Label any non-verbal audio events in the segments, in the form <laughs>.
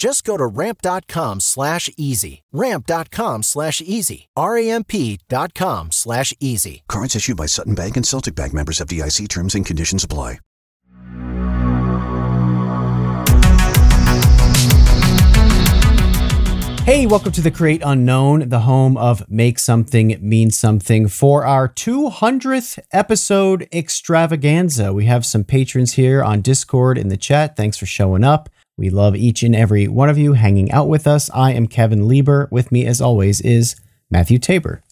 Just go to ramp.com slash easy. Ramp.com slash easy. R-A-M-P dot com slash easy. Cards issued by Sutton Bank and Celtic Bank members FDIC terms and conditions apply. Hey, welcome to the Create Unknown, the home of Make Something Mean Something. For our 200th episode extravaganza, we have some patrons here on Discord in the chat. Thanks for showing up. We love each and every one of you hanging out with us. I am Kevin Lieber. With me, as always, is Matthew Tabor.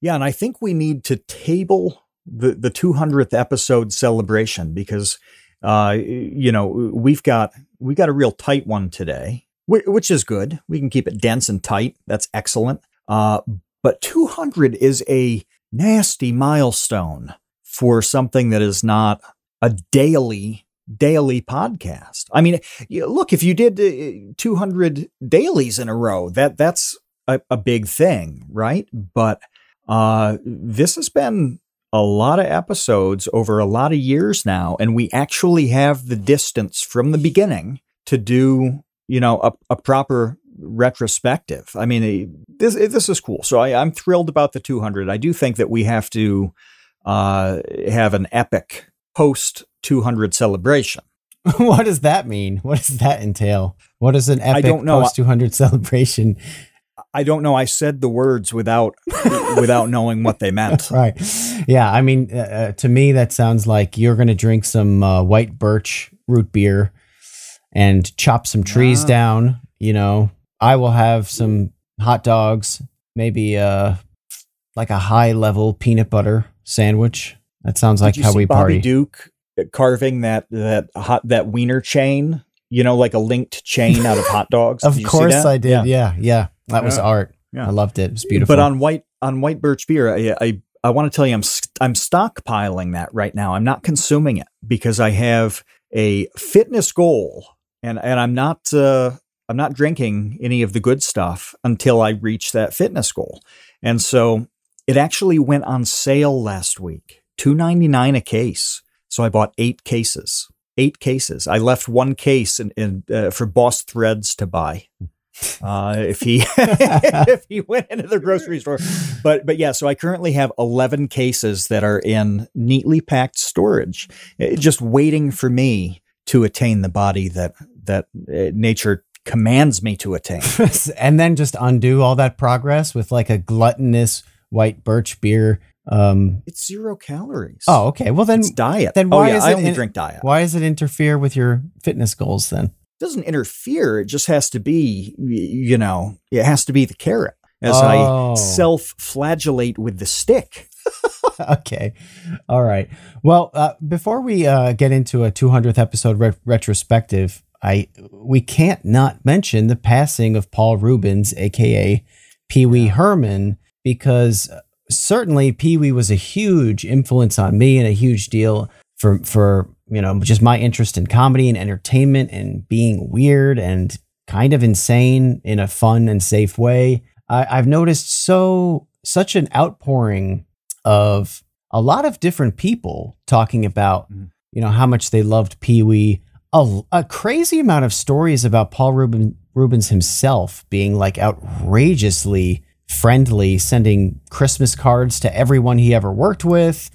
Yeah, and I think we need to table the the 200th episode celebration because uh you know, we've got we got a real tight one today, which is good. We can keep it dense and tight. That's excellent. Uh but 200 is a nasty milestone for something that is not a daily daily podcast. I mean, look, if you did uh, 200 dailies in a row, that that's a, a big thing, right? But uh, this has been a lot of episodes over a lot of years now, and we actually have the distance from the beginning to do, you know, a, a proper retrospective. I mean, this this is cool. So I, I'm thrilled about the 200. I do think that we have to uh, have an epic post 200 celebration. <laughs> what does that mean? What does that entail? What is an epic I don't know. post 200 celebration? I don't know. I said the words without without knowing what they meant. <laughs> right. Yeah. I mean, uh, uh to me, that sounds like you're going to drink some uh, white birch root beer and chop some trees ah. down. You know, I will have some hot dogs, maybe uh, like a high level peanut butter sandwich. That sounds like how we Bobby party. Duke carving that that hot that wiener chain, you know, like a linked chain out of hot <laughs> dogs. of course I did. Yeah, yeah. yeah. That yeah. was art. Yeah. I loved it. It was beautiful. But on white on white birch beer, I I, I want to tell you I'm I'm stockpiling that right now. I'm not consuming it because I have a fitness goal and and I'm not uh I'm not drinking any of the good stuff until I reach that fitness goal. And so it actually went on sale last week. 299 a case. So I bought eight cases. Eight cases. I left one case in, in uh, for Boss Threads to buy. <laughs> Uh, if he <laughs> if he went into the grocery store, but but yeah. So I currently have eleven cases that are in neatly packed storage, eh, just waiting for me to attain the body that that uh, nature commands me to attain, <laughs> and then just undo all that progress with like a gluttonous white birch beer um, it's zero calories. Oh, okay. Well, then it's diet. Then why oh, yeah, is I it only in, drink diet? Why does it interfere with your fitness goals then? It doesn't interfere. It just has to be, you know, it has to be the carrot as oh. I self-flagellate with the stick. <laughs> okay. All right. Well, uh, before we uh, get into a 200th episode re- retrospective, I we can't not mention the passing of Paul Reubens, aka Pee Wee Herman, because certainly Pee Wee was a huge influence on me and a huge deal for for you know just my interest in comedy and entertainment and being weird and kind of insane in a fun and safe way. I, I've noticed so such an outpouring of a lot of different people talking about mm. you know how much they loved Pee Wee. A, a crazy amount of stories about Paul Rubin, Reubens himself being like outrageously friendly, sending Christmas cards to everyone he ever worked with,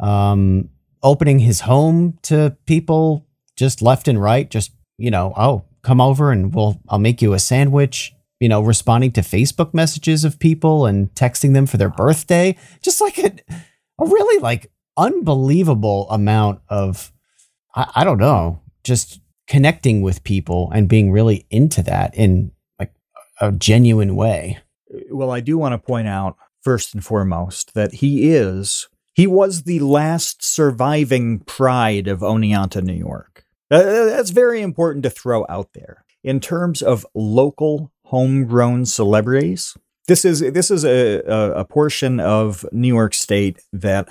um, opening his home to people just left and right. Just you know, oh, come over and we'll I'll make you a sandwich. You know, responding to Facebook messages of people and texting them for their birthday. Just like a, a really like unbelievable amount of I, I don't know, just connecting with people and being really into that in like a genuine way. Well, I do want to point out first and foremost that he is he was the last surviving pride of Oneonta, New York. That's very important to throw out there in terms of local homegrown celebrities. This is this is a, a, a portion of New York State that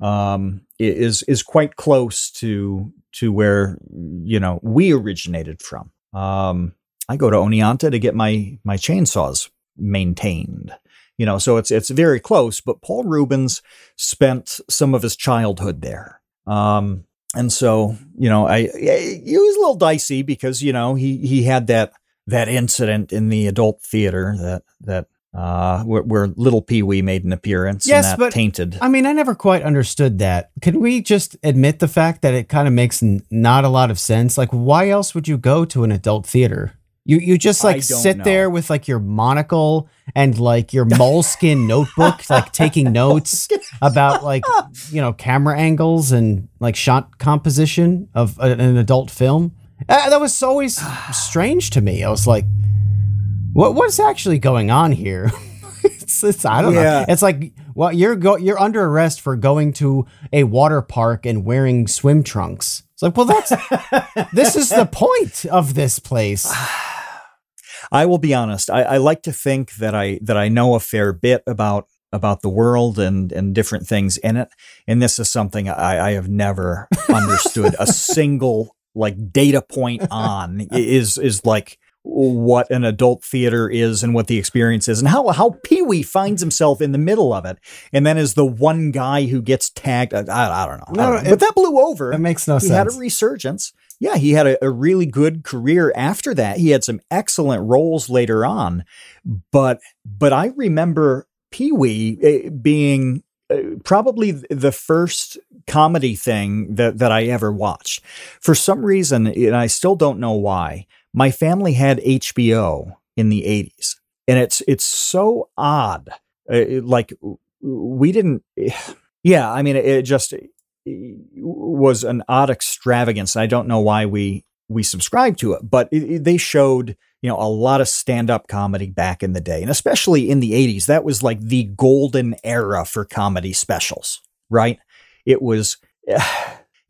um, is is quite close to to where you know we originated from. Um, I go to Oneonta to get my my chainsaws maintained. You know, so it's it's very close. But Paul Reubens spent some of his childhood there. Um, and so you know, I, I it was a little dicey because you know he he had that that incident in the adult theater that that uh, where, where, little Pee Wee made an appearance. Yes, but tainted. I mean, I never quite understood that. Can we just admit the fact that it kind of makes n- not a lot of sense? Like, why else would you go to an adult theater? You you just like sit know. there with like your monocle and like your moleskin <laughs> notebook, like taking <laughs> notes about like <laughs> you know camera angles and like shot composition of a, an adult film. Uh, that was always <sighs> strange to me. I was like, what what's actually going on here? it's, it's, I don't yeah. know. It's like well, you're go you're under arrest for going to a water park and wearing swim trunks. It's like, well, that's <laughs> this is the point of this place. <sighs> I will be honest. I, I like to think that I that I know a fair bit about about the world and and different things in it. And this is something I, I have never <laughs> understood a single like data point on <laughs> is is like what an adult theater is and what the experience is and how how Pee Wee finds himself in the middle of it and then is the one guy who gets tagged. I, I don't know, no, I don't know. but that blew over. It makes no he sense. He had a resurgence. Yeah, he had a, a really good career after that. He had some excellent roles later on, but but I remember Pee Wee eh, being uh, probably the first comedy thing that, that I ever watched. For some reason, and I still don't know why, my family had HBO in the 80s. And it's it's so odd. Uh, like we didn't <sighs> yeah, I mean it just was an odd extravagance. I don't know why we we subscribed to it, but it, it, they showed you know a lot of stand-up comedy back in the day and especially in the 80s that was like the golden era for comedy specials right it was <sighs>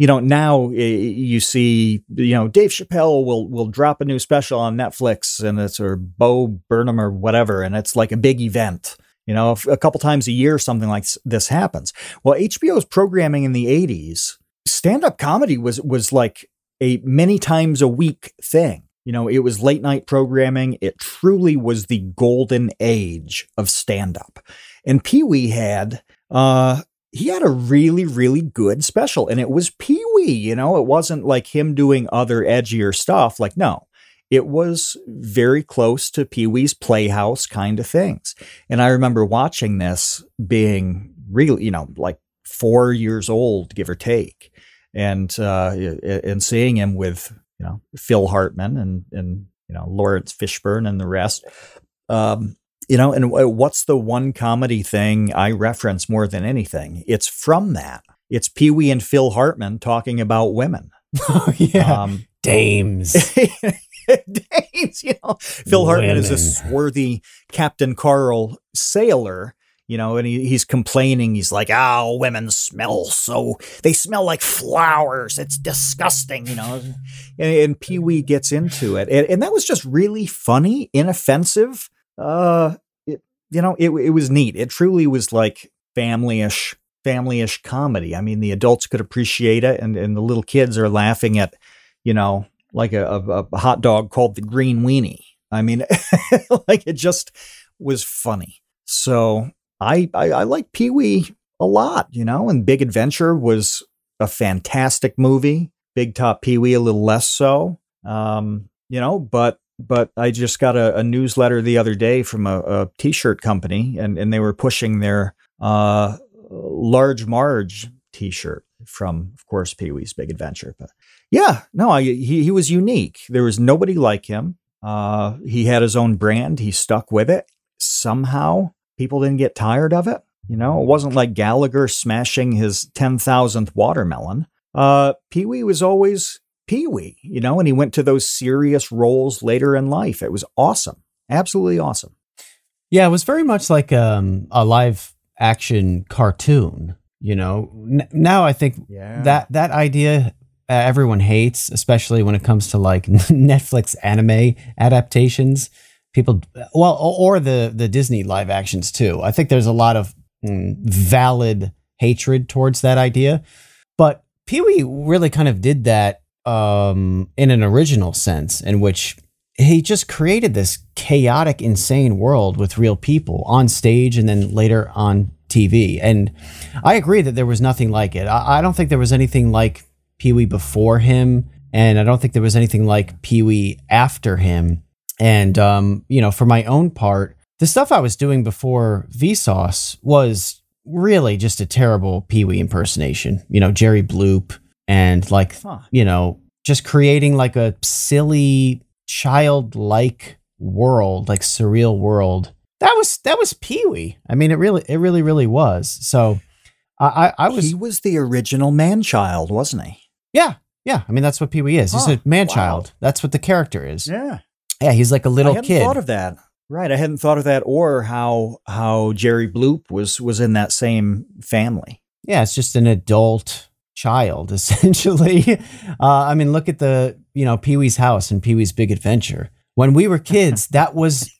you know, now you see, you know, Dave Chappelle will will drop a new special on Netflix, and it's or Bo Burnham or whatever, and it's like a big event. You know, a couple times a year, something like this happens. Well, HBO's programming in the '80s, stand up comedy was was like a many times a week thing. You know, it was late night programming. It truly was the golden age of stand up. And Pee Wee had uh, he had a really, really good special, and it was Pee Wee. You know, it wasn't like him doing other edgier stuff. Like, no, it was very close to Pee Wee's Playhouse kind of things. And I remember watching this being really, you know, like four years old, give or take, and uh, and seeing him with you know Phil Hartman and and you know Laurence Fishburne and the rest. Um, you know, and what's the one comedy thing I reference more than anything? It's from that. It's Pee Wee and Phil Hartman talking about women. Oh, <laughs> yeah. Um, Dames. <laughs> Dames, you know. Phil women. Hartman is a swarthy Captain Carl sailor, you know, and he, he's complaining. He's like, oh, women smell so, they smell like flowers. It's disgusting, you know. And, and Pee Wee gets into it. And, and that was just really funny, inoffensive uh, it, you know, it it was neat. It truly was like family-ish, family-ish comedy. I mean, the adults could appreciate it, and and the little kids are laughing at, you know, like a, a, a hot dog called the green weenie. I mean, <laughs> like it just was funny. So I I, I like Pee Wee a lot, you know, and Big Adventure was a fantastic movie. Big Top Pee Wee a little less so. Um, you know, but but I just got a, a, newsletter the other day from a a t-shirt company, and, and they were pushing their uh, large Marge T-shirt from, of course, Pee Wee's Big Adventure. But yeah, no, I, he he was unique. There was nobody like him. Uh, he had his own brand. He stuck with it. Somehow, people didn't get tired of it. You know, it wasn't like Gallagher smashing his ten thousandth watermelon. uh, Pee Wee was always Pee Wee, you know, and he went to those serious roles later in life. It was awesome, absolutely awesome. Yeah, it was very much like um, a live action cartoon. You know, N- now I think Yeah. that that idea uh, everyone hates, especially when it comes to like <laughs> Netflix anime adaptations. People, well, or the the Disney live actions too. I think there's a lot of mm, valid hatred towards that idea, but Pee Wee really kind of did that um, in an original sense, in which he just created this chaotic, insane world with real people on stage and then later on TV. And I agree that there was nothing like it. I, I don't think there was anything like Pee Wee before him, and I don't think there was anything like Pee Wee after him. And um, you know, for my own part, the stuff I was doing before Vsauce was really just a terrible Pee Wee impersonation. You know, Jerry Bloop and like Huh. you know, just creating like a silly, childlike world, like surreal world. That was that was Pee Wee. I mean, it really, it really, really was. So, I, I, I was, he was the original man child, wasn't he? yeah, yeah. I mean, that's what Pee Wee is. He's a man wow. child. That's what the character is. Yeah. Yeah, he's like a little. I hadn't kid. thought of that. Right, I hadn't thought of that, or how how Jerry Bloop was was in that same family. yeah, it's just an adult child <laughs> essentially. Uh, I mean, look at the you know Pee Wee's house and Pee Wee's Big Adventure. When we were kids, that was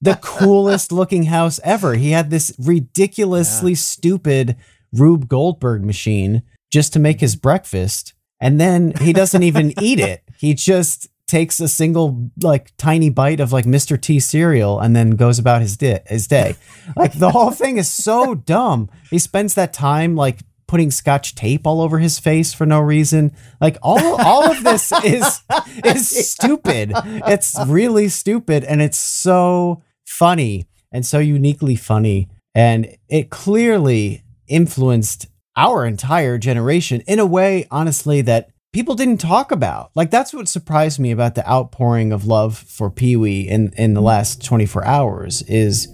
the <laughs> coolest looking house ever. He had this ridiculously stupid Rube Goldberg machine just to make his breakfast, and then he doesn't even eat it. He just takes a single like tiny bite of like Mr. T cereal and then goes about his day his day. Like the whole thing is so <laughs> dumb. He spends that time like putting scotch tape all over his face for no reason. Like all all of this <laughs> is is stupid. It's really stupid and it's so funny and so uniquely funny and it clearly influenced our entire generation in a way honestly that people didn't talk about. Like that's what surprised me about the outpouring of love for Pee-wee in in the last 24 hours is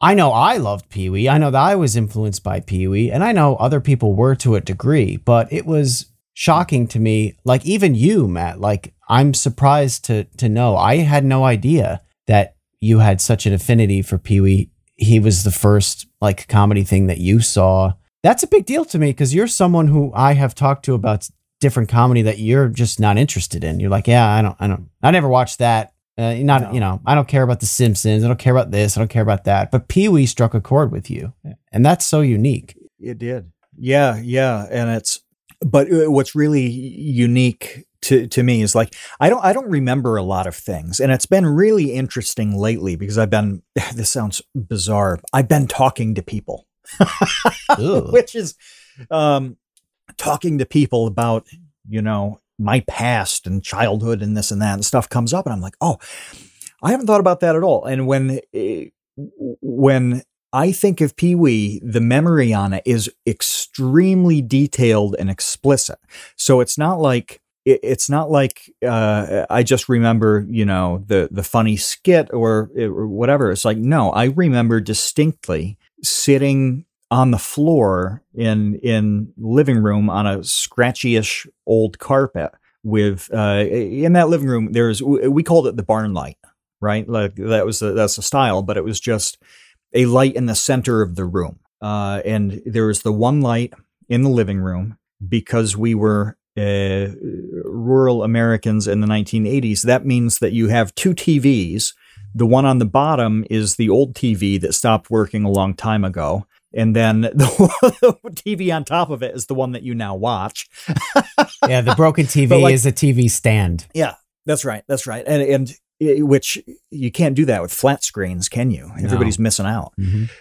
I know I loved Pee Wee. I know that I was influenced by Pee Wee, and I know other people were to a degree, but it was shocking to me. Like even you, Matt, like I'm surprised to to know. I had no idea that you had such an affinity for Pee Wee. He was the first like comedy thing that you saw. That's a big deal to me because you're someone who I have talked to about different comedy that you're just not interested in. You're like, yeah, I don't, I don't, I never watched that. Uh, not, No. you know, I don't care about The Simpsons. I don't care about this. I don't care about that. But Pee Wee struck a chord with you, and that's so unique. It did. Yeah, yeah, and it's but uh, what's really unique to to me is like I don't I don't remember a lot of things and it's been really interesting lately because I've been <sighs> this sounds bizarre. I've been talking to people. <laughs> Which is um talking to people about, you know, my past and childhood and this and that and stuff comes up and I'm like, "Oh, I haven't thought about that at all." And when eh, when I think of Pee Wee, the memory on it is extremely detailed and explicit. So it's not like it's not like uh, I just remember, you know, the the funny skit or, or whatever. It's like no, I remember distinctly sitting on the floor in in living room on a scratchy-ish old carpet with uh, in that living room. There's we called it the barn light, right? Like that was the, that's the style, but it was just a light in the center of the room. Uh, and there was the one light in the living room because we were uh, rural Americans in the 1980s. That means that you have two TVs. The one on the bottom is the old TV that stopped working a long time ago. And then <laughs> the TV on top of it is the one that you now watch. yeah, the broken <laughs> TV like- is a TV stand. Yeah, that's right. That's right. And and which you can't do that with flat screens, can you? Everybody's missing out.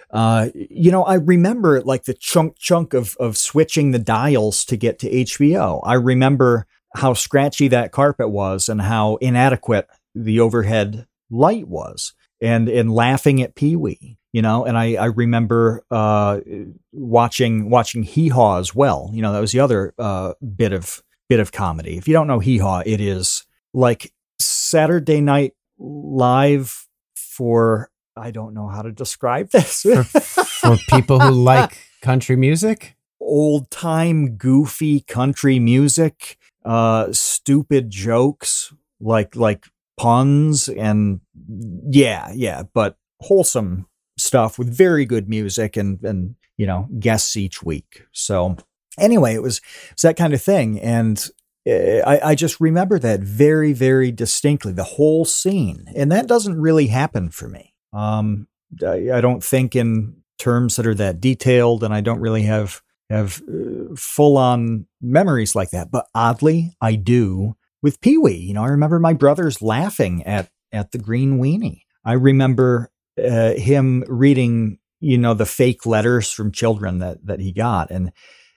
Uh, you know, I remember like the chunk chunk of of switching the dials to get to HBO. I remember how scratchy that carpet was and how inadequate the overhead light was, and and laughing at Pee Wee. You know, and I I remember uh, watching watching Hee Haw as well. You know, that was the other uh, bit of bit of comedy. If you don't know Hee Haw, it is like Saturday Night Live for I don't know how to describe this. For, for people who like <laughs> country music. old time goofy country music, uh, stupid jokes like like puns and yeah, yeah, but wholesome stuff with very good music and and you know guests each week. So anyway, it was it was that kind of thing, and uh, I, I just remember that very very distinctly, the whole scene, and that doesn't really happen for me. Um, I, I don't think in terms that are that detailed, and I don't really have have uh, full on memories like that. But oddly, I do with Pee Wee. You know, I remember my brothers laughing at at the green weenie. I remember uh, him reading, you know, the fake letters from children that that he got, and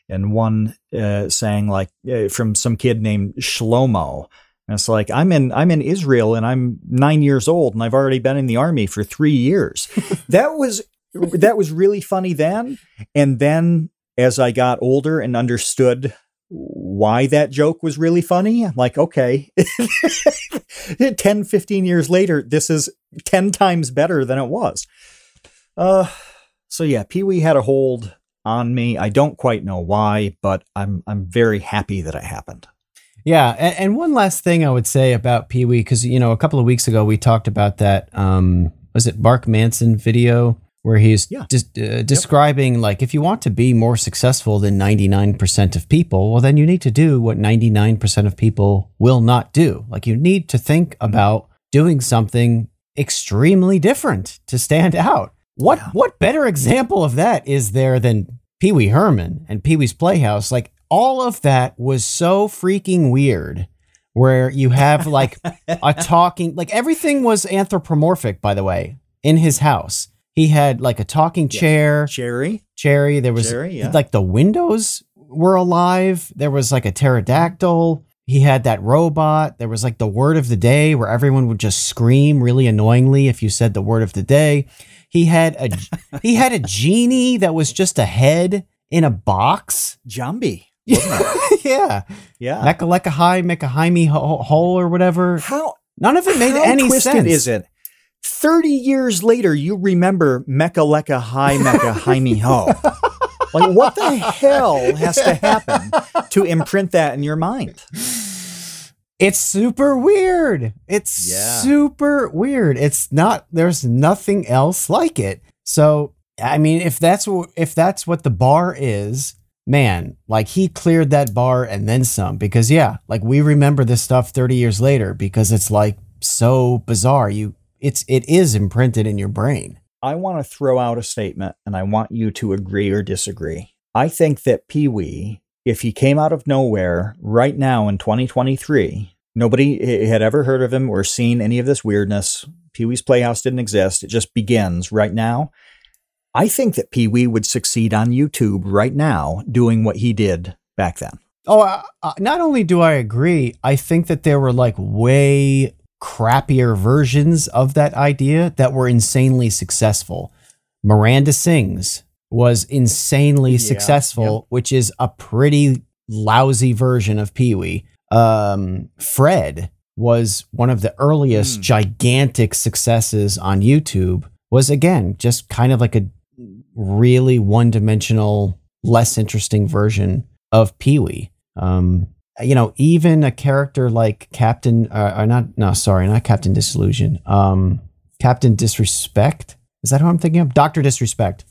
and one uh, saying like uh, from some kid named Shlomo. And it's like I'm in I'm in Israel and I'm nine years old and I've already been in the army for three years. <laughs> that was that was really funny then, and then as I got older and understood why that joke was really funny. I'm like, okay, <laughs> 10, 15 years later, this is 10 times better than it was. Uh, so yeah, Pee Wee had a hold on me. I don't quite know why, but I'm I'm very happy that it happened. Yeah, and, and one last thing I would say about Pee Wee, because you know, a couple of weeks ago we talked about that. Um, was it Mark Manson video where he's yeah. de- uh, describing yep. like if you want to be more successful than 99% of people well then you need to do what 99% of people will not do like you need to think about doing something extremely different to stand out what yeah. what better example of that is there than pee-wee herman and pee-wee's playhouse like all of that was so freaking weird where you have like a <laughs> talking like everything was anthropomorphic by the way in his house he had like a talking chair. Cherry. Cherry. There was yeah. like the windows were alive. There was like a pterodactyl. He had that robot. There was like the word of the day where everyone would just scream really annoyingly if you said the word of the day. He had a he had a genie that was just a head in a box. Jambi. <laughs> yeah. Yeah. Mecca Lecca High, Mecca Jaime Hole or whatever. How none of it made any sense. Is it? 30 years later, you remember Mecca Lecca Hi Mecca Jaime Ho. <laughs> like, what the hell has to happen to imprint that in your mind? It's super weird. It's yeah. super weird. It's not, there's nothing else like it. So, I mean, if that's what, if that's what the bar is, man, like he cleared that bar and then some because yeah, like we remember this stuff 30 years later because it's like so bizarre. You it's it is imprinted in your brain. I want to throw out a statement and I want you to agree or disagree. I think that Pee Wee, if he came out of nowhere right now in 2023, nobody had ever heard of him or seen any of this weirdness. Pee Wee's Playhouse didn't exist. It just begins right now. I think that Pee Wee would succeed on YouTube right now doing what he did back then. Oh, not only do I agree, I think that there were like way crappier versions of that idea that were insanely successful. Miranda Sings was insanely yeah, successful, yep. which is a pretty lousy version of Pee Wee. Um, Fred was one of the earliest mm. gigantic successes on YouTube, was again just kind of like a really one dimensional, less interesting version of Pee Wee. Um, you know, even a character like Captain, uh, or not, no, sorry, not Captain Disillusion, um, Captain Disrespect. Is that who I'm thinking of? Doctor Disrespect.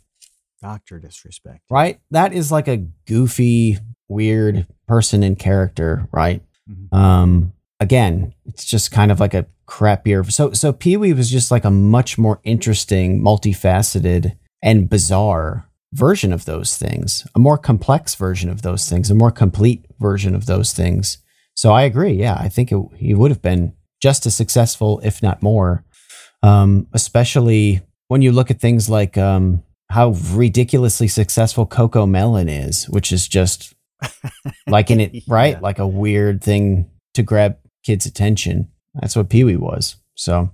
Doctor Disrespect. Right? That is like a goofy, weird person in character, right? Mm-hmm. Um, again, it's just kind of like a crappier. So, so Pee Wee was just like a much more interesting, multifaceted, and bizarre version of those things, a more complex version of those things, a more complete version of those things. So I agree. Yeah, I think it, he would have been just as successful, if not more. Um, especially when you look at things like um, how ridiculously successful Cocomelon is, which is just <laughs> like in it, right? Yeah. Like a weird thing to grab kids' attention. That's what Pee Wee was. So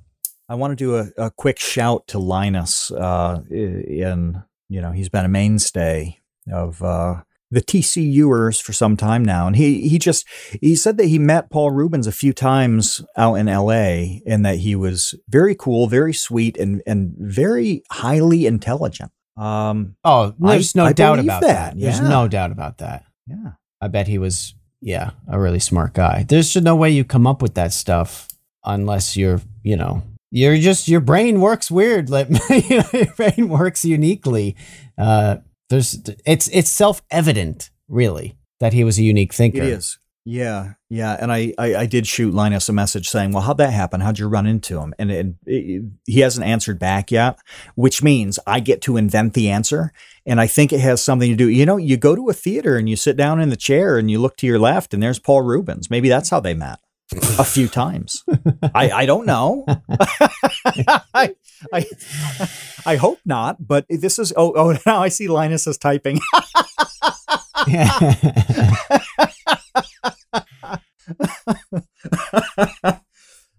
I want to do a, a quick shout to Linus uh, in you know, he's been a mainstay of uh, the TCUers for some time now. And he, he just, he said that he met Paul Reubens a few times out in LA and that he was very cool, very sweet, and, and very highly intelligent. Um, Oh, there's I- no I doubt about that, that. There's yeah. no doubt about that. yeah. I bet he was, yeah, a really smart guy. There's just no way you come up with that stuff unless you're, you know, you're just your brain works weird. Like <laughs> you know, your brain works uniquely. Uh, there's it's it's self evident, really, that he was a unique thinker. It is. Yeah, yeah, and I, I I did shoot Linus a message saying, "Well, how'd that happen? How'd you run into him?" And it, it, he hasn't answered back yet, which means I get to invent the answer. And I think it has something to do. You know, you go to a theater and you sit down in the chair and you look to your left, and there's Paul Reubens. Maybe that's how they met a few times. I I don't know. <laughs> I, I I hope not. But this is oh oh <laughs> now I see Linus is typing. <laughs>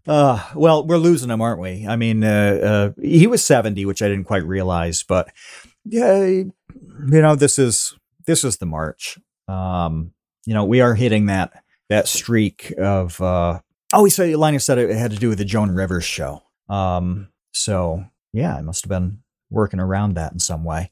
Uh, well, we're losing him, aren't we? I mean, uh, uh, he was 70, which I didn't quite realize, but yeah, you know, this is, this is the March. Um, you know, we are hitting that, that streak of, uh, oh, he said, Linus said it had to do with the Joan Rivers show. Um, so yeah, I must have been working around that in some way.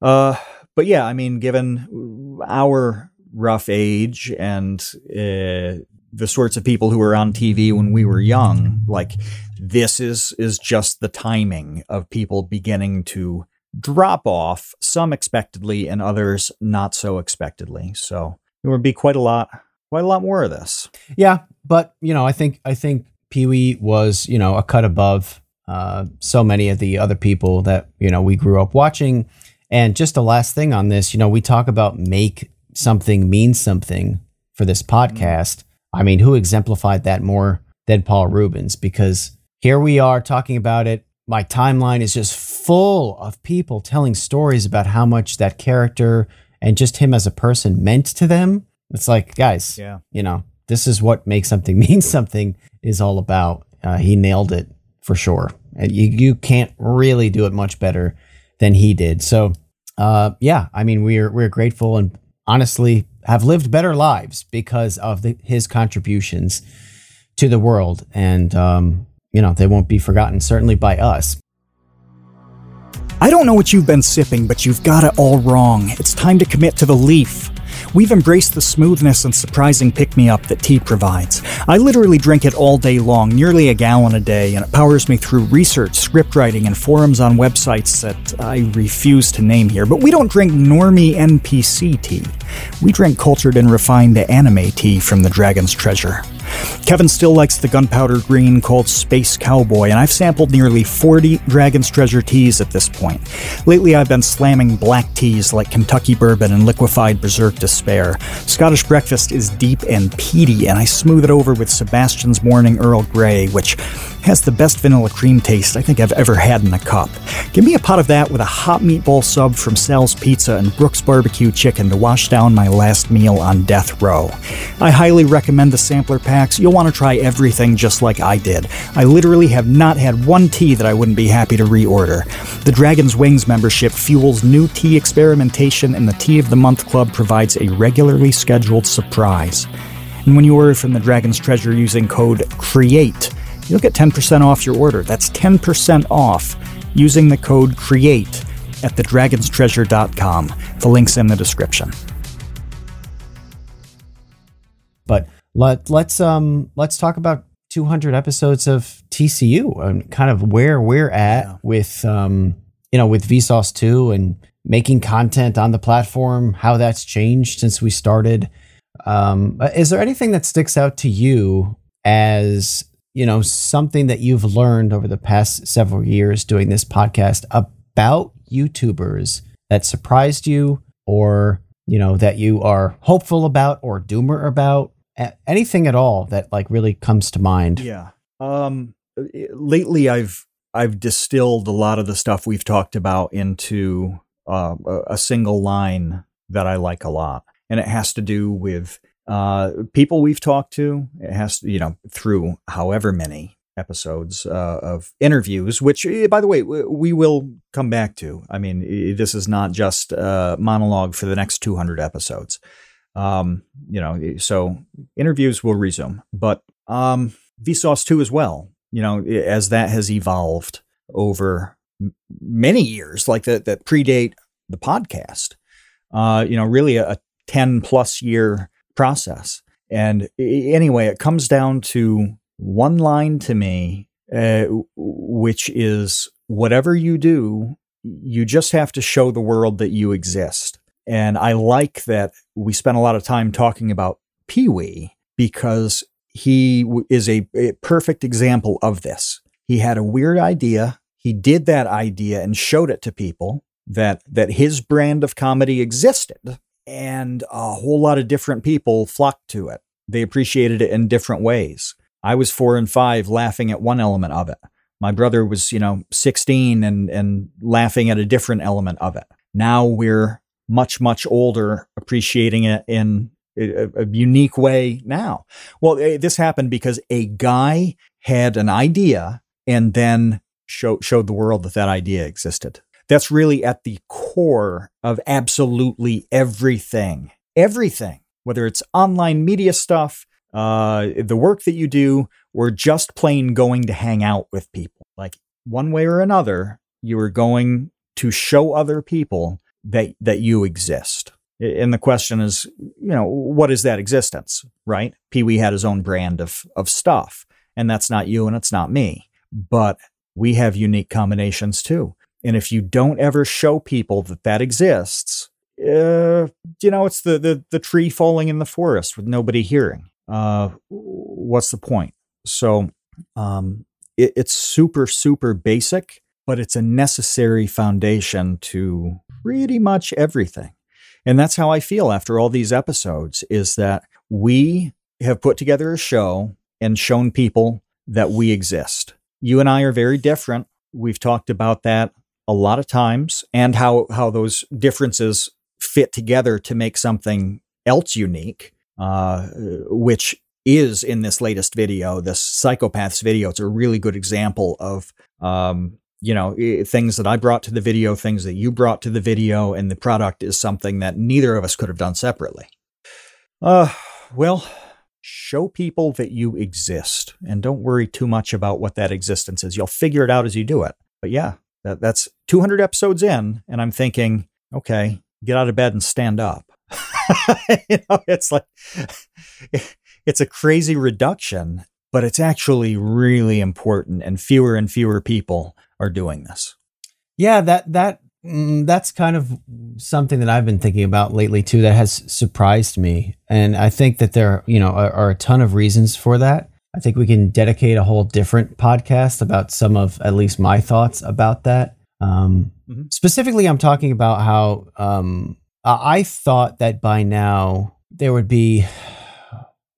Uh, but yeah, I mean, given our rough age and, uh, the sorts of people who were on TV when we were young, like this is is just the timing of people beginning to drop off, some expectedly and others not so expectedly. So there would be quite a lot, quite a lot more of this. Yeah, but you know, I think I think Pee Wee was you know a cut above uh, so many of the other people that you know we grew up watching. And just the last thing on this, you know, we talk about make something mean something for this podcast. I mean, who exemplified that more than Paul Reubens? Because here we are talking about it. My timeline is just full of people telling stories about how much that character and just him as a person meant to them. It's like, guys, Yeah. you know, this is what makes something <laughs> mean something is all about. Uh, he nailed it for sure. And you, you can't really do it much better than he did. So, uh, yeah, I mean, we're, we're grateful and honestly have lived better lives because of the, his contributions to the world. And, um, you know, they won't be forgotten, certainly by us. I don't know what you've been sipping, but you've got it all wrong. It's time to commit to the leaf. We've embraced the smoothness and surprising pick me up that tea provides. I literally drink it all day long, nearly a gallon a day, and it powers me through research, script writing, and forums on websites that I refuse to name here. But we don't drink normie NPC tea. We drink cultured and refined anime tea from the Dragon's Treasure. Kevin still likes the gunpowder green called Space Cowboy, and I've sampled nearly 40 Dragon's Treasure teas at this point. Lately, I've been slamming black teas like Kentucky Bourbon and Liquefied Berserk Despair. Scottish Breakfast is deep and peaty, and I smooth it over with Sebastian's Morning Earl Grey, which has the best vanilla cream taste I think I've ever had in a cup. Give me a pot of that with a hot meatball sub from Sal's Pizza and Brooks Barbecue Chicken to wash down my last meal on death row. I highly recommend the sampler packs. You'll want to try everything just like I did. I literally have not had one tea that I wouldn't be happy to reorder. The Dragon's Wings membership fuels new tea experimentation, and the Tea of the Month Club provides a regularly scheduled surprise. And when you order from the Dragon's Treasure using code CREATE, you'll get 10% off your order. That's 10% off using the code CREATE at thedragonstreasure.com. The link's in the description. But let let's um let's talk about 200 episodes of TCU and kind of where we're at with um you know with Vsauce 2 and making content on the platform, how that's changed since we started. Um, is there anything that sticks out to you as you know something that you've learned over the past several years doing this podcast about YouTubers that surprised you, or you know that you are hopeful about or doomer about? Anything at all that like really comes to mind? Yeah. Um, lately, I've I've distilled a lot of the stuff we've talked about into uh, a, single line that I like a lot, and it has to do with uh, people we've talked to. It has you know, through however many episodes uh, of interviews, which, eh, by the way, we will come back to. I mean, this is not just a monologue for the next 200 episodes. Um, you know, so interviews will resume, but um, Vsauce 2 as well, you know, as that has evolved over many years, like that that predate the podcast. Uh, you know, really a, a ten plus year process. And anyway, it comes down to one line to me, uh, which is whatever you do, you just have to show the world that you exist. And I like that we spent a lot of time talking about Pee Wee because he is a, a perfect example of this. He had a weird idea. He did that idea and showed it to people that that his brand of comedy existed and a whole lot of different people flocked to it. They appreciated it in different ways. I was 4 and 5 laughing at one element of it. My brother was, you know, 16 and and laughing at a different element of it. Now we're much much older appreciating it in a, a unique way now. Well, eh, this happened because a guy had an idea and then show, showed the world that that idea existed. That's really at the core of absolutely everything. Everything, whether it's online media stuff, uh, the work that you do, or just plain going to hang out with people. Like one way or another, you are going to show other people that that you exist. And the question is, you know, what is that existence, right? Pee Wee had his own brand of of stuff, and that's not you and it's not me. But we have unique combinations too. And if you don't ever show people that that exists, uh, you know, it's the, the the tree falling in the forest with nobody hearing. Uh, what's the point? So, um, it, it's super super basic, but it's a necessary foundation to pretty much everything. And that's how I feel after all these episodes is that we have put together a show and shown people that we exist. You and I are very different. We've talked about that a lot of times and how, how those differences fit together to make something else unique, uh, which is in this latest video, this psychopaths video. It's a really good example of um, you know, things that I brought to the video, things that you brought to the video, and the product is something that neither of us could have done separately. Uh, well, show people that you exist and don't worry too much about what that existence is. You'll figure it out as you do it. But yeah, that, that's 200 episodes in, and I'm thinking, okay, get out of bed and stand up. <laughs> you know, it's like, <laughs> it's a crazy reduction, but it's actually really important, and fewer and fewer people are doing this. Yeah, that that mm, that's kind of something that I've been thinking about lately too. That has surprised me, and I think that there, you know, are, are a ton of reasons for that. I think we can dedicate a whole different podcast about some of at least my thoughts about that. Um, mm-hmm. Specifically, I'm talking about how um, I thought that by now there would be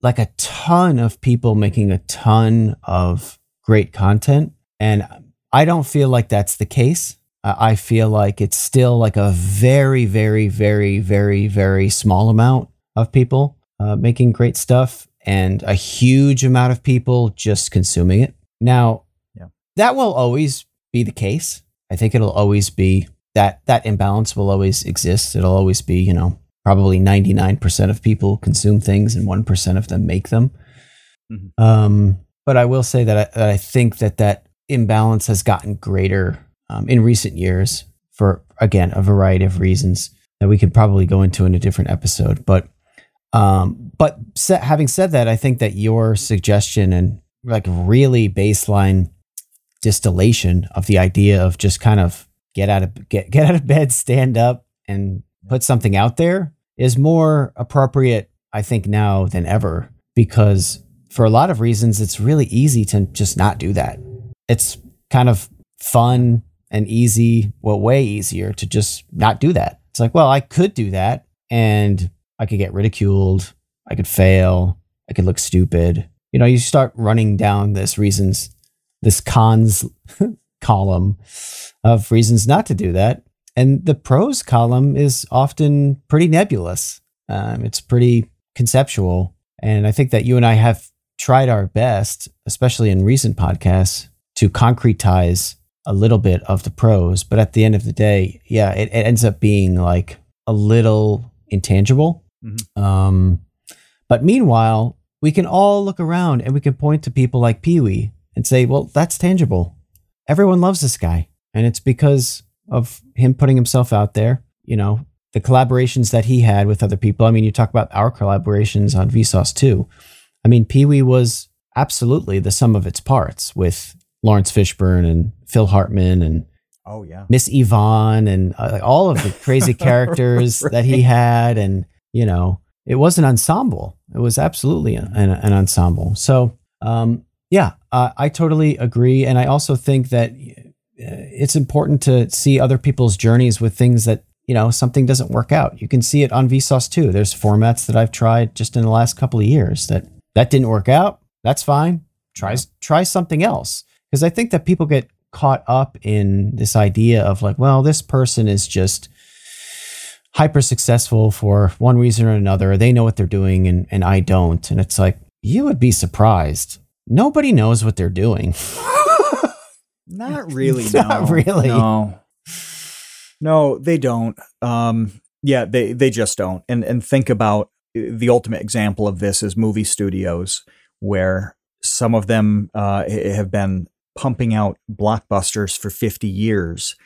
like a ton of people making a ton of great content, and I don't feel like that's the case. I feel like it's still like a very, very, very, very, very small amount of people uh, making great stuff and a huge amount of people just consuming it. Now, yeah. that will always be the case. I think it'll always be that that imbalance will always exist. It'll always be, you know, probably 99% of people consume things and 1% of them make them. Mm-hmm. Um, but I will say that I, that I think that that imbalance has gotten greater um, in recent years for again a variety of reasons that we could probably go into in a different episode. But um, but having said that, I think that your suggestion and like really baseline distillation of the idea of just kind of get out of get get out of bed, stand up, and put something out there is more appropriate, I think, now than ever because for a lot of reasons, it's really easy to just not do that it's kind of fun and easy, well, way easier to just not do that. It's like, well, I could do that and I could get ridiculed. I could fail. I could look stupid. You know, you start running down this reasons, this cons <laughs> column of reasons not to do that. And the pros column is often pretty nebulous. Um, it's pretty conceptual. And I think that you and I have tried our best, especially in recent podcasts, to concretize a little bit of the pros, but at the end of the day, yeah, it, it ends up being like a little intangible. Mm-hmm. Um, but meanwhile, we can all look around and we can point to people like Pee Wee and say, well, that's tangible. Everyone loves this guy. And it's because of him putting himself out there, you know, the collaborations that he had with other people. I mean, you talk about our collaborations on Vsauce 2. I mean, Pee Wee was absolutely the sum of its parts with Laurence Fishburne and Phil Hartman and Oh yeah. Miss Yvonne and uh, all of the crazy <laughs> characters Right. that he had. And, you know, it was an ensemble. It was absolutely an, an ensemble. So, um, yeah, uh, I totally agree. And I also think that uh, it's important to see other people's journeys with things that, you know, something doesn't work out. You can see it on Vsauce 2. There's formats that I've tried just in the last couple of years that that didn't work out. That's fine. Try, try something else. Because I think that people get caught up in this idea of like, well, this person is just hyper successful for one reason or another. They know what they're doing and, and I don't. And it's like, you would be surprised. Nobody knows what they're doing. <laughs> Not really. <laughs> Not really. No. No, they don't. Um, yeah, they they just don't. And and think about the ultimate example of this is movie studios, where some of them uh, have been pumping out blockbusters for 50 years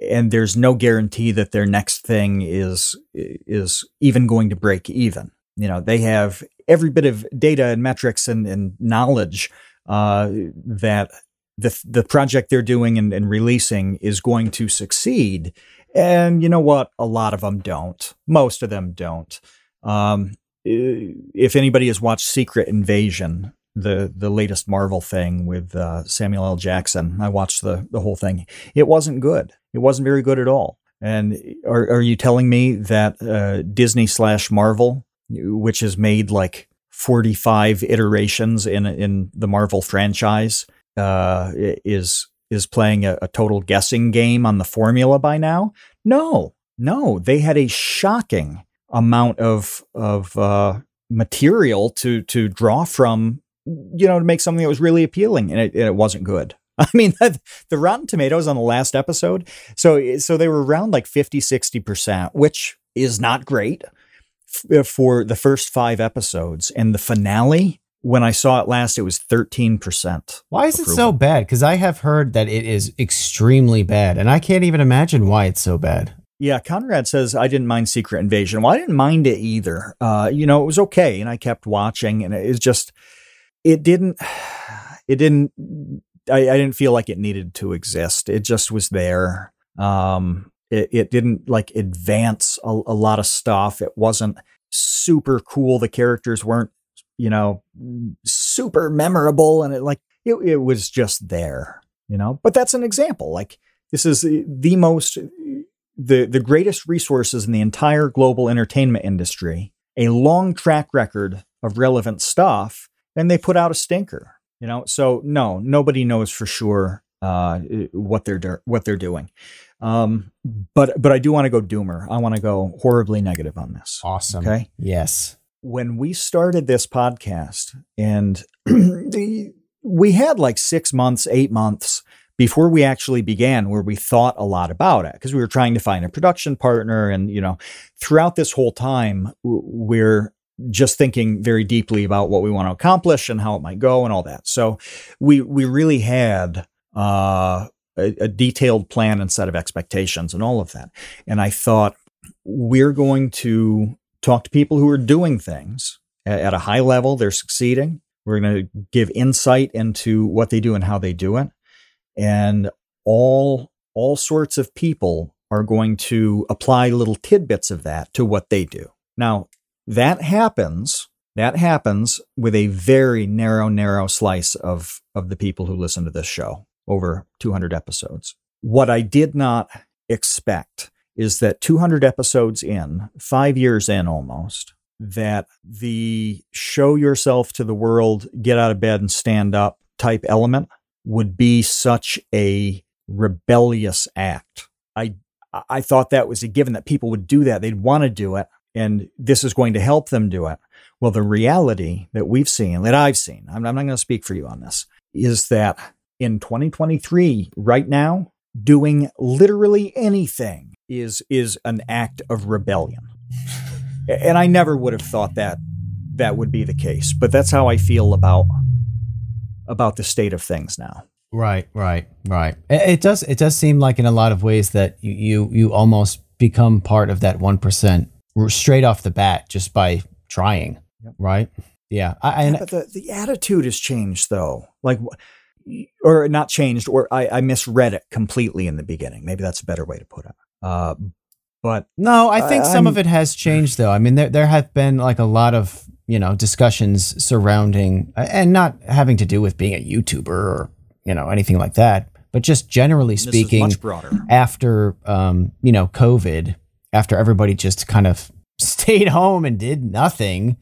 and there's no guarantee that their next thing is is even going to break even. You know they have every bit of data and metrics and, and knowledge uh, that the the project they're doing and, and releasing is going to succeed. And you know what? A lot of them don't. Most of them don't. Um, if anybody has watched secret invasion the the latest Marvel thing with uh, Samuel L. Jackson. I watched the the whole thing. It wasn't good. It wasn't very good at all. And are are you telling me that uh, Disney slash Marvel, which has made like forty five iterations in in the Marvel franchise, uh, is is playing a, a total guessing game on the formula by now? No, no. They had a shocking amount of of uh, material to to draw from you know, to make something that was really appealing, and it, and it wasn't good. <laughs> I mean, the Rotten Tomatoes on the last episode, so so they were around like 50, 60%, which is not great f- for the first five episodes. And the finale, when I saw it last, it was 13%. Why is it so bad? Because I have heard that it is extremely bad, and I can't even imagine why it's so bad. Yeah, Conrad says I didn't mind Secret Invasion. Well, I didn't mind it either. Uh, you know, it was okay, and I kept watching, and it was just, it didn't, <sighs> it didn't. I, I didn't feel like it needed to exist. It just was there. Um, it, it didn't like advance a, a lot of stuff. It wasn't super cool. The characters weren't, you know, super memorable, and it like it, it was just there. You know, but that's an example. Like this is the most the the greatest resources in the entire global entertainment industry, a long track record of relevant stuff, and they put out a stinker. You know, so no, nobody knows for sure uh, what they're do- what they're doing. Um, but but I do want to go doomer. I want to go horribly negative on this. Awesome. Okay. Yes. When we started this podcast, and <clears throat> the, we had like six months, eight months before we actually began where we thought a lot about it because we were trying to find a production partner and you know throughout this whole time we're just thinking very deeply about what we want to accomplish and how it might go and all that. So we we really had uh, a, a detailed plan and set of expectations and all of that. And i thought we're going to talk to people who are doing things at, at a high level. They're succeeding. We're going to give insight into what they do and how they do it. And all all sorts of people are going to apply little tidbits of that to what they do. Now, that happens that happens with a very narrow narrow slice of of the people who listen to this show over 200 episodes. What I did not expect is that 200 episodes in, 5 years in almost, that the show yourself to the world, get out of bed and stand up type element would be such a rebellious act. I I thought that was a given that people would do that. They'd want to do it, and this is going to help them do it. Well, the reality that we've seen, that I've seen, I'm, I'm not going to speak for you on this, is that in 2023, right now, doing literally anything is is an act of rebellion. And I never would have thought that that would be the case, but that's how I feel about about the state of things now. Right, right, right. It, does. It does seem like in a lot of ways that you you, you almost become part of that one percent straight off the bat just by trying. Yep. Right. Yeah. I, and but the, the attitude has changed though. Like, or not changed, or I, I misread it completely in the beginning. Maybe that's a better way to put it. Uh, but no, I think I- some of it has changed though. I mean, there there have been like a lot of you know discussions surrounding and not having to do with being a YouTuber or you know anything like that, but just generally speaking, much broader. after um, you know COVID, after everybody just kind of <laughs> stayed home and did nothing,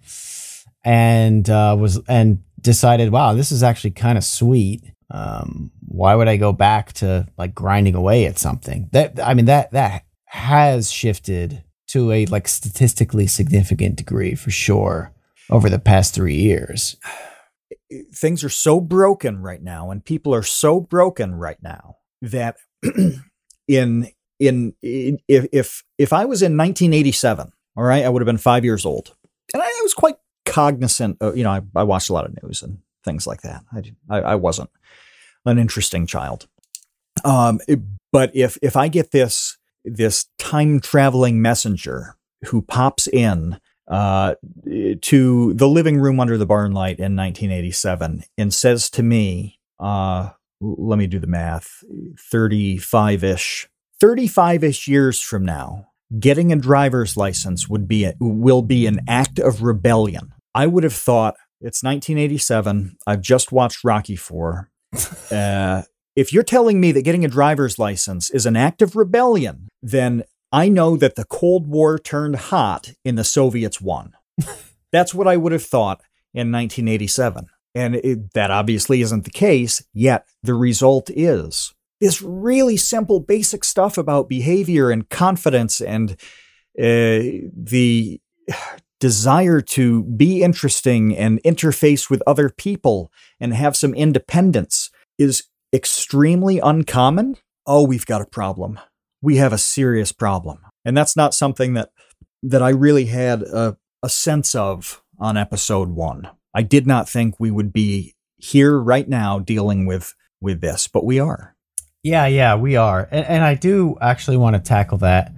and uh, was and decided, wow, this is actually kind of sweet. Um, why would I go back to like grinding away at something? That I mean that that has shifted to a like statistically significant degree for sure over the past three years. <sighs> things are so broken right now and people are so broken right now that <clears throat> in in, in if, if if I was in 1987, all right, I would have been 5 years old. And I, I was quite cognizant of, you know, I, I watched a lot of news and things like that. I, I, I wasn't an interesting child. Um, it- but if if I get this this time traveling messenger who pops in uh, to the living room under the barn light in 1987 and says to me, uh, let me do the math, 35 ish, 35 ish years from now, getting a driver's license would be a, will be an act of rebellion. I would have thought it's 1987. I've just watched Rocky Four. <laughs> Uh, if you're telling me that getting a driver's license is an act of rebellion, then I know that the Cold War turned hot and the Soviets won. <laughs> That's what I would have thought in 1987. And it, that obviously isn't the case, yet the result is this really simple, basic stuff about behavior and confidence and uh, the desire to be interesting and interface with other people and have some independence is extremely uncommon. Oh, we've got a problem. We have a serious problem. And that's not something that that I really had a, a sense of on episode 1. I did not think we would be here right now dealing with with this, but we are. Yeah, yeah, we are, and, and I do actually want to tackle that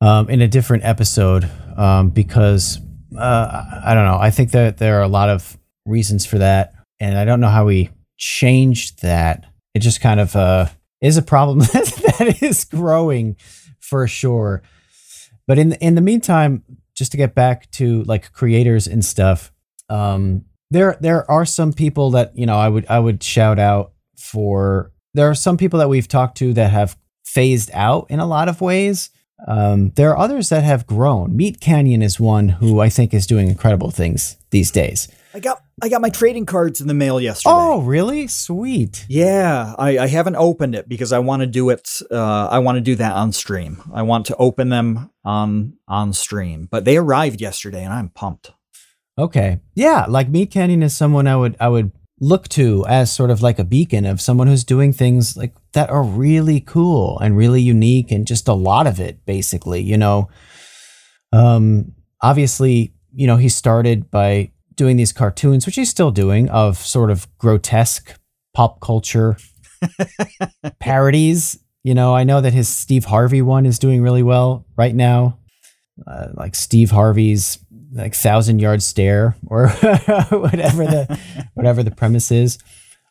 um, in a different episode um, because uh, I don't know. I think that there are a lot of reasons for that, and I don't know how we changed that. It just kind of uh, is a problem <laughs> that is growing for sure. But in in the meantime, just to get back to like creators and stuff, um, there there are some people that you know I would I would shout out for. There are some people that we've talked to that have phased out in a lot of ways. Um, there are others that have grown. Meat Canyon is one who I think is doing incredible things these days. I got I got my trading cards in the mail yesterday. Oh, really? Sweet. Yeah, I, I haven't opened it because I want to do it. Uh, I want to do that on stream. I want to open them on on stream. But they arrived yesterday, and I'm pumped. Okay. Yeah, like Meat Canyon is someone I would I would look to as sort of like a beacon of someone who's doing things like that are really cool and really unique and just a lot of it basically, you know. Um obviously, you know, he started by doing these cartoons, which he's still doing of sort of grotesque pop culture <laughs> parodies. You know, I know that his Steve Harvey one is doing really well right now. Uh, like Steve Harvey's like thousand yard stare or <laughs> whatever the <laughs> whatever the premise is.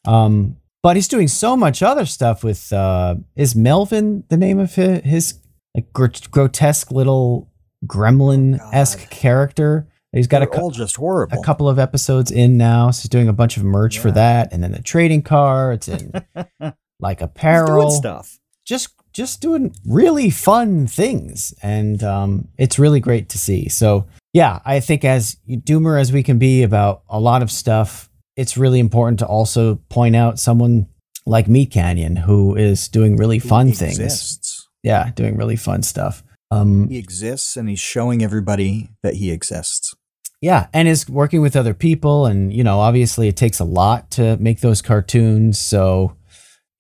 Um, but he's doing so much other stuff with uh, is Melvin the name of his, his like gr- grotesque little gremlin esque God. character. He's got a, They're cou- all just horrible. a couple of episodes in now. So he's doing a bunch of merch for that, and then the trading cards and <laughs> like He's doing apparel stuff. Just just doing really fun things. And um, it's really great to see. So yeah i think as doomer as we can be about a lot of stuff it's really important to also point out someone like meat canyon who is doing really fun things. yeah doing really fun stuff. Um, He exists, and he's showing everybody that he exists. yeah and is working with other people and you know obviously it takes a lot to make those cartoons. So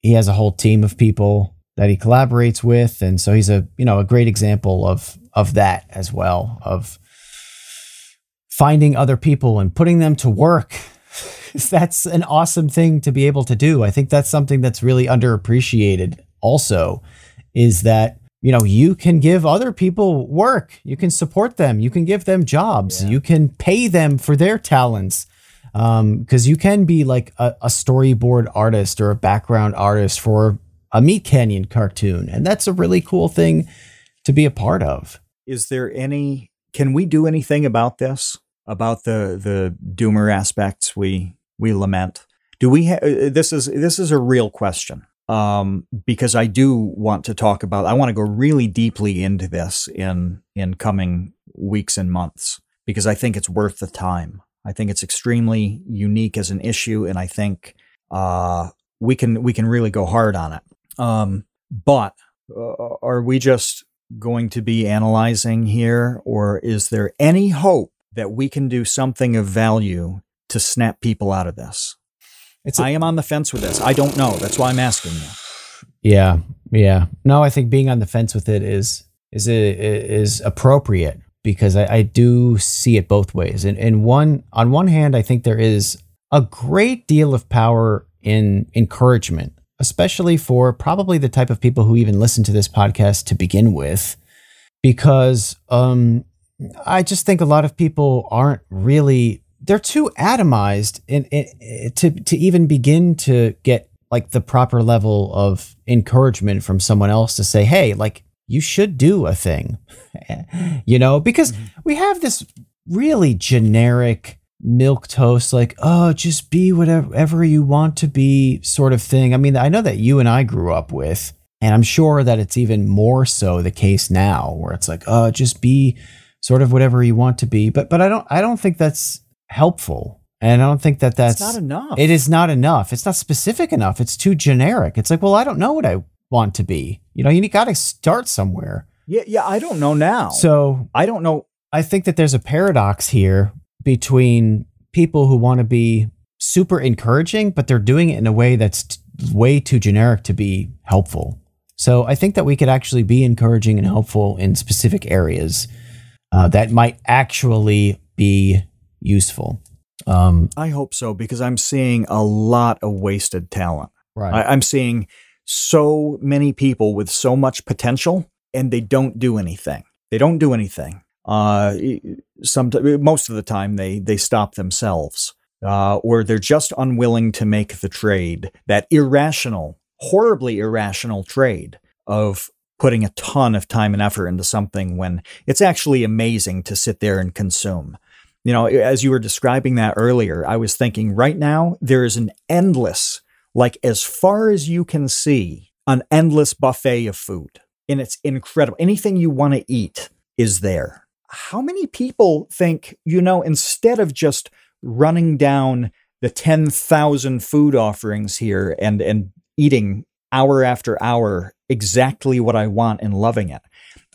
he has a whole team of people that he collaborates with. And so he's a you know a great example of of that as well of finding other people and putting them to work. <laughs> That's an awesome thing to be able to do. I think that's something that's really underappreciated also is that you know you can give other people work. You can support them. You can give them jobs. Yeah. you can pay them for their talents because um, you can be like a, a, storyboard artist or a background artist for a meat canyon cartoon and that's a really cool thing to be a part of is there any can we do anything about this about the the doomer aspects we we lament do we ha- uh, this is this is a real question um, because I do want to talk about. I want to go really deeply into this in in coming weeks and months because I think it's worth the time. I think it's extremely unique as an issue, and I think uh, we can we can really go hard on it. Um, but uh, are we just going to be analyzing here, or is there any hope that we can do something of value to snap people out of this? It's a, I am on the fence with this. I don't know. That's why I'm asking you. Yeah, yeah. No, I think being on the fence with it is is is appropriate because I, I do see it both ways. And in one on one hand, I think there is a great deal of power in encouragement, especially for probably the type of people who even listen to this podcast to begin with, because um, I just think a lot of people aren't really they're too atomized in, in, to to even begin to get like the proper level of encouragement from someone else to say, "Hey, like you should do a thing." <laughs> you know, because mm-hmm. we have this really generic milk toast like, "Oh, just be whatever you want to be" sort of thing. I mean, I know that you and I grew up with, and I'm sure that it's even more so the case now where it's like, "Oh, just be sort of whatever you want to be." But but I don't I don't think that's helpful. And I don't think that that's it's not enough. It is not enough. It's not specific enough. It's too generic. It's like, well, I don't know what I want to be. You know, you got to start somewhere. Yeah, yeah, I don't know now. So I don't know. I think that there's a paradox here between people who want to be super encouraging, but they're doing it in a way that's t- way too generic to be helpful. So I think that we could actually be encouraging and helpful in specific areas uh, that might actually be useful. Um, I hope so because I'm seeing a lot of wasted talent. Right. I, I'm seeing so many people with so much potential and they don't do anything. They don't do anything. Uh, some most of the time they they stop themselves, uh, or they're just unwilling to make the trade. That irrational, horribly irrational trade of putting a ton of time and effort into something when it's actually amazing to sit there and consume. You know, as you were describing that earlier, I was thinking right now there is an endless, like as far as you can see, an endless buffet of food. And it's incredible. Anything you want to eat is there. How many people think, you know, instead of just running down the 10,000 food offerings here and, and eating hour after hour exactly what I want and loving it,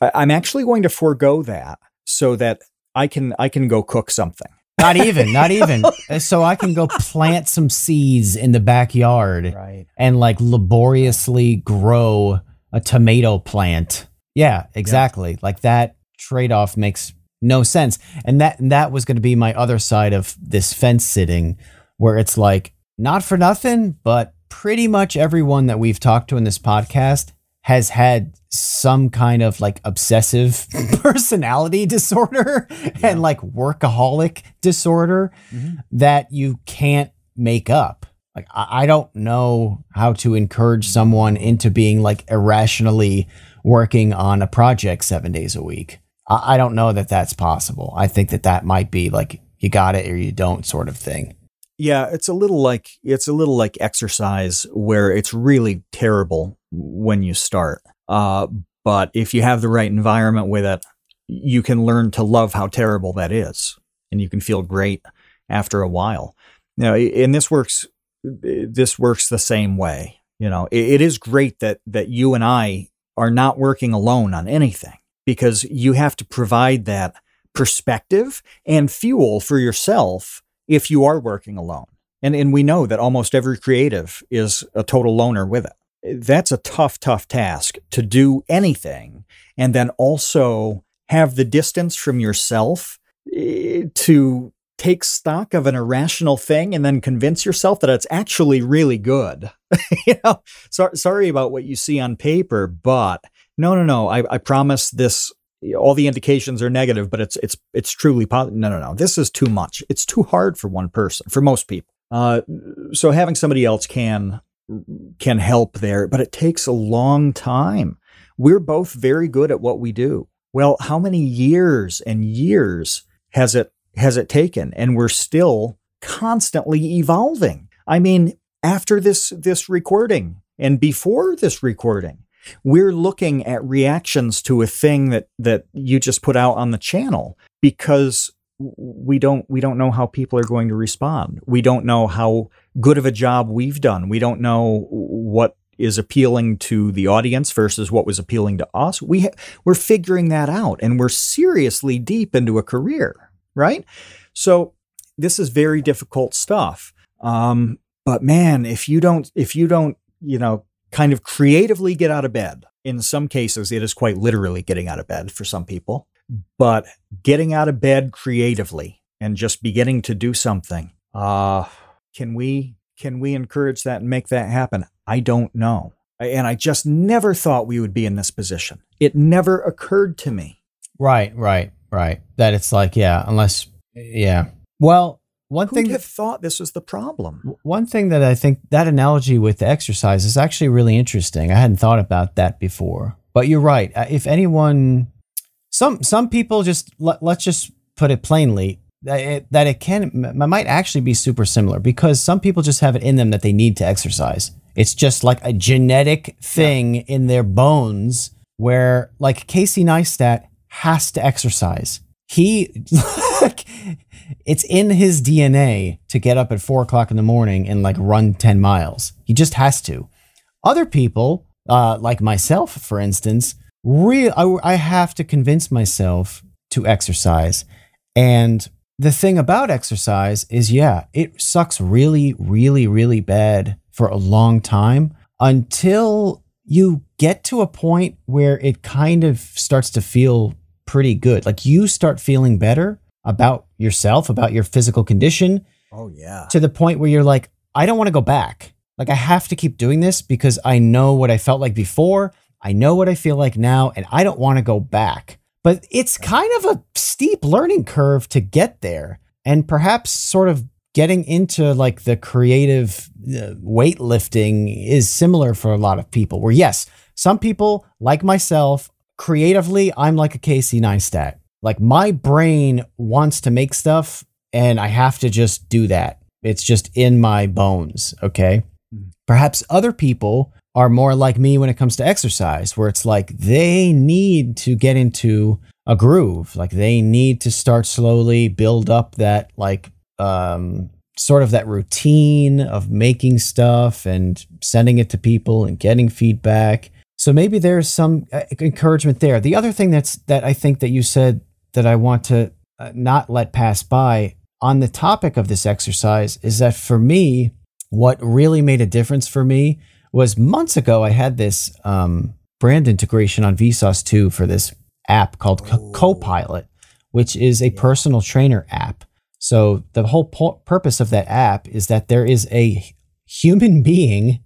I'm actually going to forego that so that I can I can go cook something. Not even, not <laughs> even. Uh, so I can go plant some seeds in the backyard right. and like laboriously grow a tomato plant. Yeah, exactly. Yeah. Like that trade-off makes no sense. And that and that was going to be my other side of this fence sitting where it's like not for nothing, but pretty much everyone that we've talked to in this podcast has had some kind of like obsessive <laughs> personality disorder yeah. and like workaholic disorder mm-hmm. that you can't make up. Like, I, I don't know how to encourage someone into being like irrationally working on a project seven days a week. I, I don't know that that's possible. I think that that might be like you got it or you don't sort of thing. Yeah, it's a little like it's a little like exercise where it's really terrible when you start. Uh, but if you have the right environment with it, you can learn to love how terrible that is, and you can feel great after a while. You know, and this works. This works the same way. You know, it, it is great that that you and I are not working alone on anything because you have to provide that perspective and fuel for yourself if you are working alone. And, and we know that almost every creative is a total loner with it. That's a tough, tough task to do anything and then also have the distance from yourself eh, to take stock of an irrational thing and then convince yourself that it's actually really good. <laughs> you know, so, sorry about what you see on paper, but no, no, no. I, I promise this. All the indications are negative, but it's it's it's truly positive. No, no, no. This is too much. It's too hard for one person, for most people. Uh, so having somebody else can can help there, but it takes a long time. We're both very good at what we do. Well, how many years and years has it has it taken? And we're still constantly evolving. I mean, after this this recording and before this recording, we're looking at reactions to a thing that that you just put out on the channel because we don't we don't know how people are going to respond. We don't know how good of a job we've done. We don't know what is appealing to the audience versus what was appealing to us. We ha- we're figuring that out and we're seriously deep into a career, right? So this is very difficult stuff. Um, but man, if you don't if you don't, you know, kind of creatively get out of bed, in some cases it is quite literally getting out of bed for some people, but getting out of bed creatively and just beginning to do something. Uh can we can we encourage that and make that happen? I don't know. And I just never thought we would be in this position. It never occurred to me. Right, right, right. That it's like, yeah, unless, yeah. Well, one Who'd thing have thought this was the problem. One thing that I think that analogy with the exercise is actually really interesting. I hadn't thought about that before. But you're right. Uh, if anyone, some some people just let, let's just put it plainly that it, that it can might actually be super similar because some people just have it in them that they need to exercise. It's just like a genetic thing yeah. in their bones where like Casey Neistat has to exercise. He <laughs> it's in his DNA to get up at four o'clock in the morning and like run 10 miles. He just has to. Other people, uh, like myself, for instance, real I, I have to convince myself to exercise. And the thing about exercise is, yeah, it sucks really, really, really bad for a long time until you get to a point where it kind of starts to feel pretty good. Like you start feeling better about yourself, about your physical condition. Oh, yeah. To the point where you're like, I don't want to go back. Like, I have to keep doing this because I know what I felt like before. I know what I feel like now, and I don't want to go back. But it's kind of a steep learning curve to get there. And perhaps sort of getting into like the creative uh, weightlifting is similar for a lot of people, where yes, some people, like myself, creatively, I'm like a Casey Neistat. Like my brain wants to make stuff and I have to just do that. It's just in my bones. Okay. Mm-hmm. Perhaps other people are more like me when it comes to exercise, where it's like they need to get into a groove. Like they need to start slowly build up that, like, um, sort of that routine of making stuff and sending it to people and getting feedback. So maybe there's some uh, encouragement there. The other thing that's that I think that you said that I want to uh, not let pass by on the topic of this exercise is that for me, what really made a difference for me was months ago, I had this um, brand integration on Vsauce 2 for this app called Co- Copilot, which is a personal trainer app. So the whole po- purpose of that app is that there is a human <laughs> being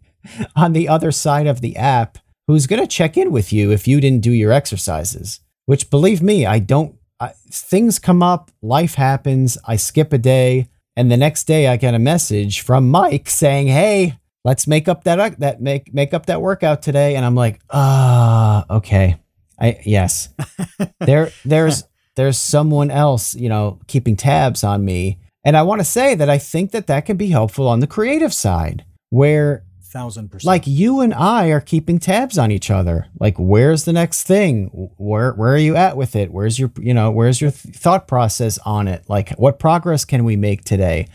on the other side of the app who's going to check in with you if you didn't do your exercises. Which, believe me, I don't I, things come up, life happens, I skip a day, and the next day I get a message from Mike saying, "Hey, let's make up that that make make up that workout today." And I'm like, "Ah, uh, okay. I yes. <laughs> there there's there's someone else, you know, keeping tabs on me." And I want to say that I think that that can be helpful on the creative side where thousand percent. Like you and I are keeping tabs on each other. Like, where's the next thing? Where where are you at with it? Where's your you know where's your th- thought process on it? Like, what progress can we make today?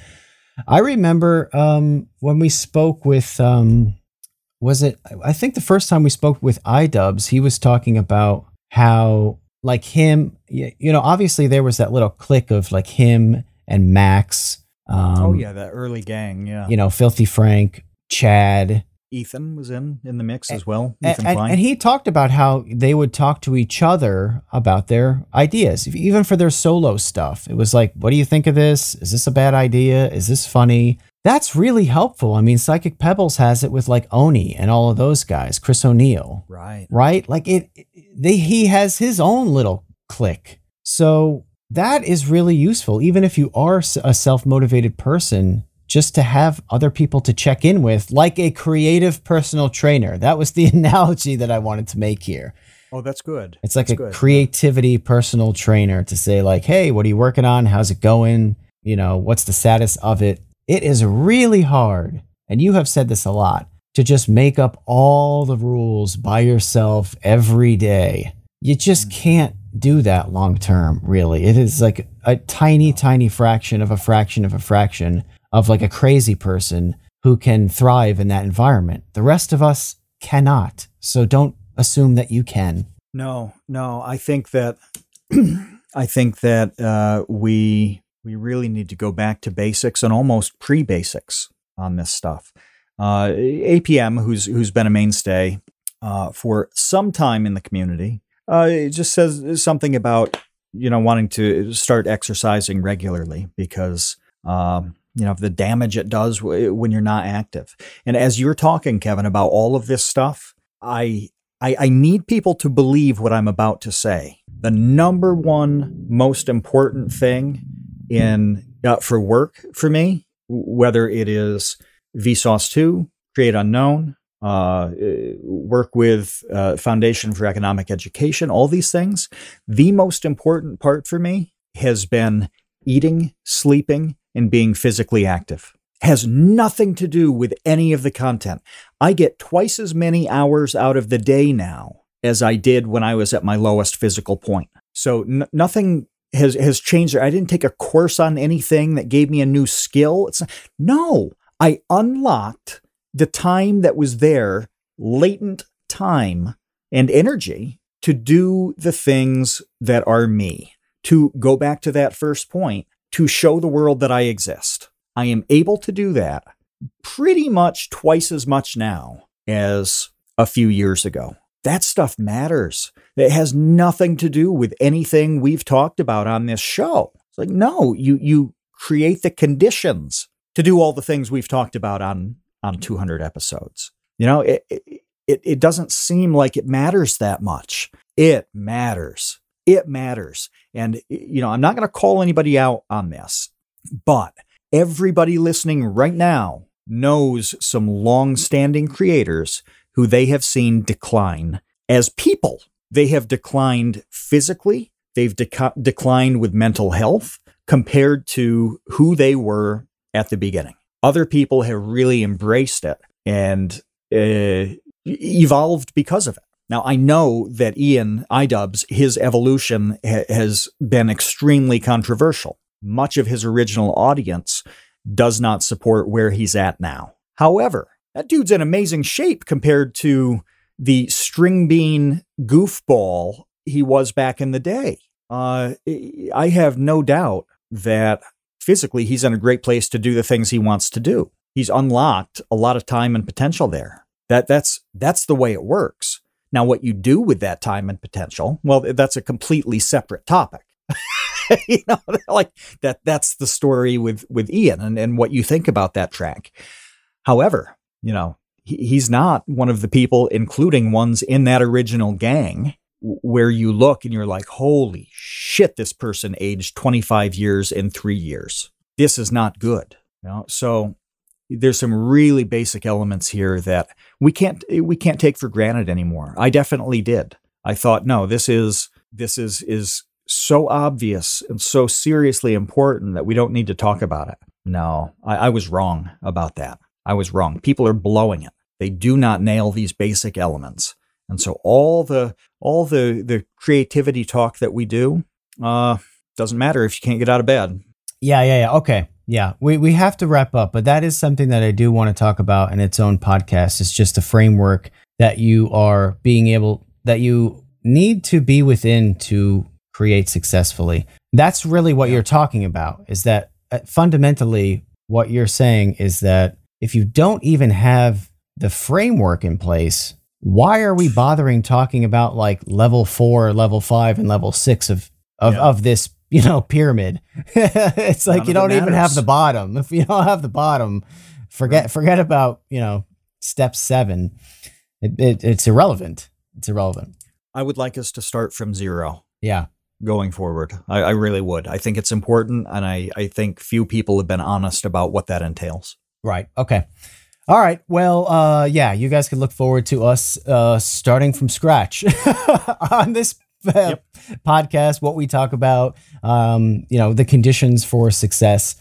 I remember um, when we spoke with um, was it? I think the first time we spoke with iDubbbz, he was talking about how like him, you know, obviously there was that little click of like him and Max. Um, oh yeah, that early gang, yeah. You know, Filthy Frank, Chad, Ethan was in in the mix as well. And, Ethan and, and he talked about how they would talk to each other about their ideas, even for their solo stuff. It was like, what do you think of this? Is this a bad idea? Is this funny? That's really helpful. I mean, Psychic Pebbles has it with like Oney and all of those guys, Chris O'Neill, right. right? Like it, they he has his own little clique. So that is really useful, even if you are a self motivated person. Just to have other people to check in with, like a creative personal trainer. That was the <laughs> analogy that I wanted to make here. Oh, that's good. It's like That's a good. creativity personal trainer to say, like, hey, what are you working on? How's it going? You know, what's the status of it? It is really hard, and you have said this a lot, to just make up all the rules by yourself every day. You just hmm. can't do that long term, really. It is like a tiny, tiny fraction of a fraction of a fraction of like a crazy person who can thrive in that environment. The rest of us cannot. So don't assume that you can. No, no. I think that <clears throat> I think that uh, we we really need to go back to basics and almost pre-basics on this stuff. Uh, APM, who's who's been a mainstay uh, for some time in the community, uh, it just says something about you know wanting to start exercising regularly because um, you know the damage it does w- when you're not active. And as you're talking, Kevin, about all of this stuff, I I, I need people to believe what I'm about to say. The number one most important thing in uh, for work for me, whether it is Vsauce 2, Create Unknown, uh, uh, work with uh, Foundation for Economic Education, all these things, the most important part for me has been eating, sleeping, and being physically active. Has nothing to do with any of the content. I get twice as many hours out of the day now as I did when I was at my lowest physical point. So n- nothing has has changed. I didn't take a course on anything that gave me a new skill. It's no, I unlocked the time that was there, latent time and energy to do the things that are me. To go back to that first point, to show the world that I exist. I am able to do that pretty much twice as much now as a few years ago. That stuff matters. It has nothing to do with anything we've talked about on this show. It's like, no, you you create the conditions to do all the things we've talked about on on 200 episodes. You know, it it, it doesn't seem like it matters that much. It matters. It matters. And you know, I'm not going to call anybody out on this, but everybody listening right now knows some long-standing creators who they have seen decline as people. They have declined physically, they've deca- declined with mental health compared to who they were at the beginning. Other people have really embraced it and uh, evolved because of it. Now, I know that Ian iDubbbz, his evolution ha- has been extremely controversial. Much of his original audience does not support where he's at now. However, that dude's in amazing shape compared to the string bean goofball he was back in the day. Uh, I have no doubt that physically he's in a great place to do the things he wants to do. He's unlocked a lot of time and potential there. That that's that's the way it works. Now, what you do with that time and potential, well, that's a completely separate topic. <laughs> you know, <laughs> like that that's the story with with Ian and, and what you think about that track. However, you know, he, he's not one of the people, including ones in that original gang, where you look and you're like, holy shit, this person aged 25 years in three years. This is not good. You know, so there's some really basic elements here that we can't we can't take for granted anymore. I definitely did. I thought, no, this is this is is so obvious and so seriously important that we don't need to talk about it. No, I, I was wrong about that. I was wrong. People are blowing it. They do not nail these basic elements. And so all the all the the creativity talk that we do uh doesn't matter if you can't get out of bed. Yeah, yeah, yeah. Okay. Yeah. We we have to wrap up, but that is something that I do want to talk about in its own podcast. It's just a framework that you are being able that you need to be within to create successfully. That's really what you're talking about is that uh, fundamentally what you're saying is that if you don't even have the framework in place, why are we bothering talking about like level four, level five, and level six of of, Yeah. of this you know pyramid? <laughs> it's like None you don't even have the bottom. If you don't have the bottom, forget forget about you know step seven. It, it, it's irrelevant. It's irrelevant. I would like us to start from zero Yeah. going forward. I, I really would. I think it's important, and I, I think few people have been honest about what that entails. Right. Okay. All right. Well, uh, yeah, you guys can look forward to us uh, starting from scratch <laughs> on this uh, <laughs> podcast. What we talk about, um, you know, the conditions for success,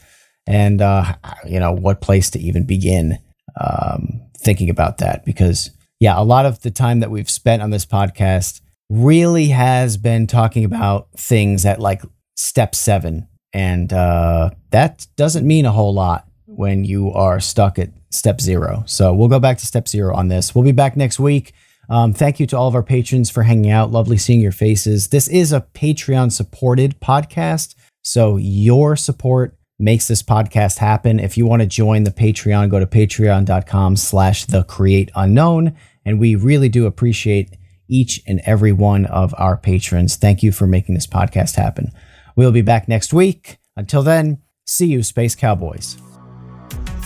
and uh, you know what place to even begin um, thinking about that. Because yeah, a lot of the time that we've spent on this podcast really has been talking about things at like step seven, and uh, that doesn't mean a whole lot when you are stuck at step zero. So we'll go back to step zero on this. We'll be back next week. Um, thank you to all of our patrons for hanging out. Lovely seeing your faces. This is a Patreon supported podcast. So your support makes this podcast happen. If you want to join the Patreon, go to patreon.com slash the create unknown. And we really do appreciate each and every one of our patrons. Thank you for making this podcast happen. We'll be back next week. Until then, see you, Space Cowboys.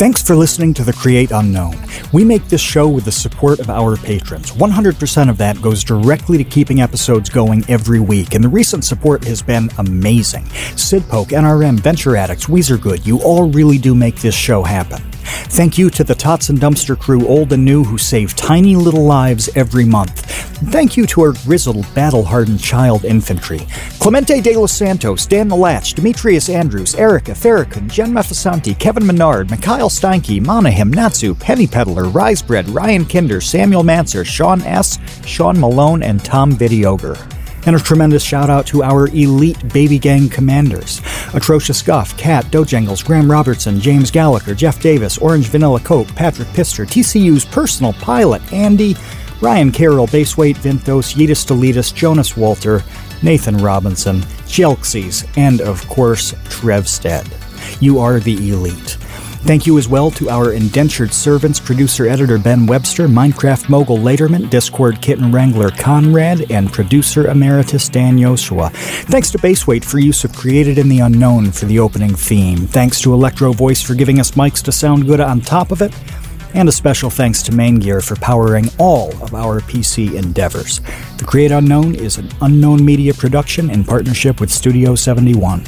Thanks for listening to The Create Unknown. We make this show with the support of our patrons. 100% of that goes directly to keeping episodes going every week, and the recent support has been amazing. Sid Poke, NRM, Venture Addicts, Weezer Good, you all really do make this show happen. Thank you to the Tots and Dumpster crew, old and new, who save tiny little lives every month. Thank you to our grizzled, battle hardened child infantry Clemente de los Santos, Dan Latch, Demetrius Andrews, Erica Farrakhan, Jen Mefasanti, Kevin Menard, Mikhail Steinke, Monahim, Natsu, Penny Peddler, Risebread, Ryan Kinder, Samuel Manser, Sean S., Sean Malone, and Tom Vidioger. And a tremendous shout out to our elite baby gang commanders Atrocious Guff, Kat, Dojangles, Graham Robertson, James Gallagher, Jeff Davis, Orange Vanilla Coke, Patrick Pister, TCU's personal pilot, Andy, Ryan Carroll, Baseweight Vinthos, Yeetus Deletus, Jonas Walter, Nathan Robinson, Chelxies, and of course, Trevstead. You are the elite. Thank you as well to our indentured servants, producer editor Ben Webster, Minecraft mogul Laterman, Discord kitten wrangler Conrad, and producer emeritus Dan Yoshua. Thanks to Baseweight for use of Created in the Unknown for the opening theme. Thanks to Electro Voice for giving us mics to sound good on top of it. And a special thanks to MAINGEAR for powering all of our PC endeavors. The Create Unknown is an unknown media production in partnership with Studio 71.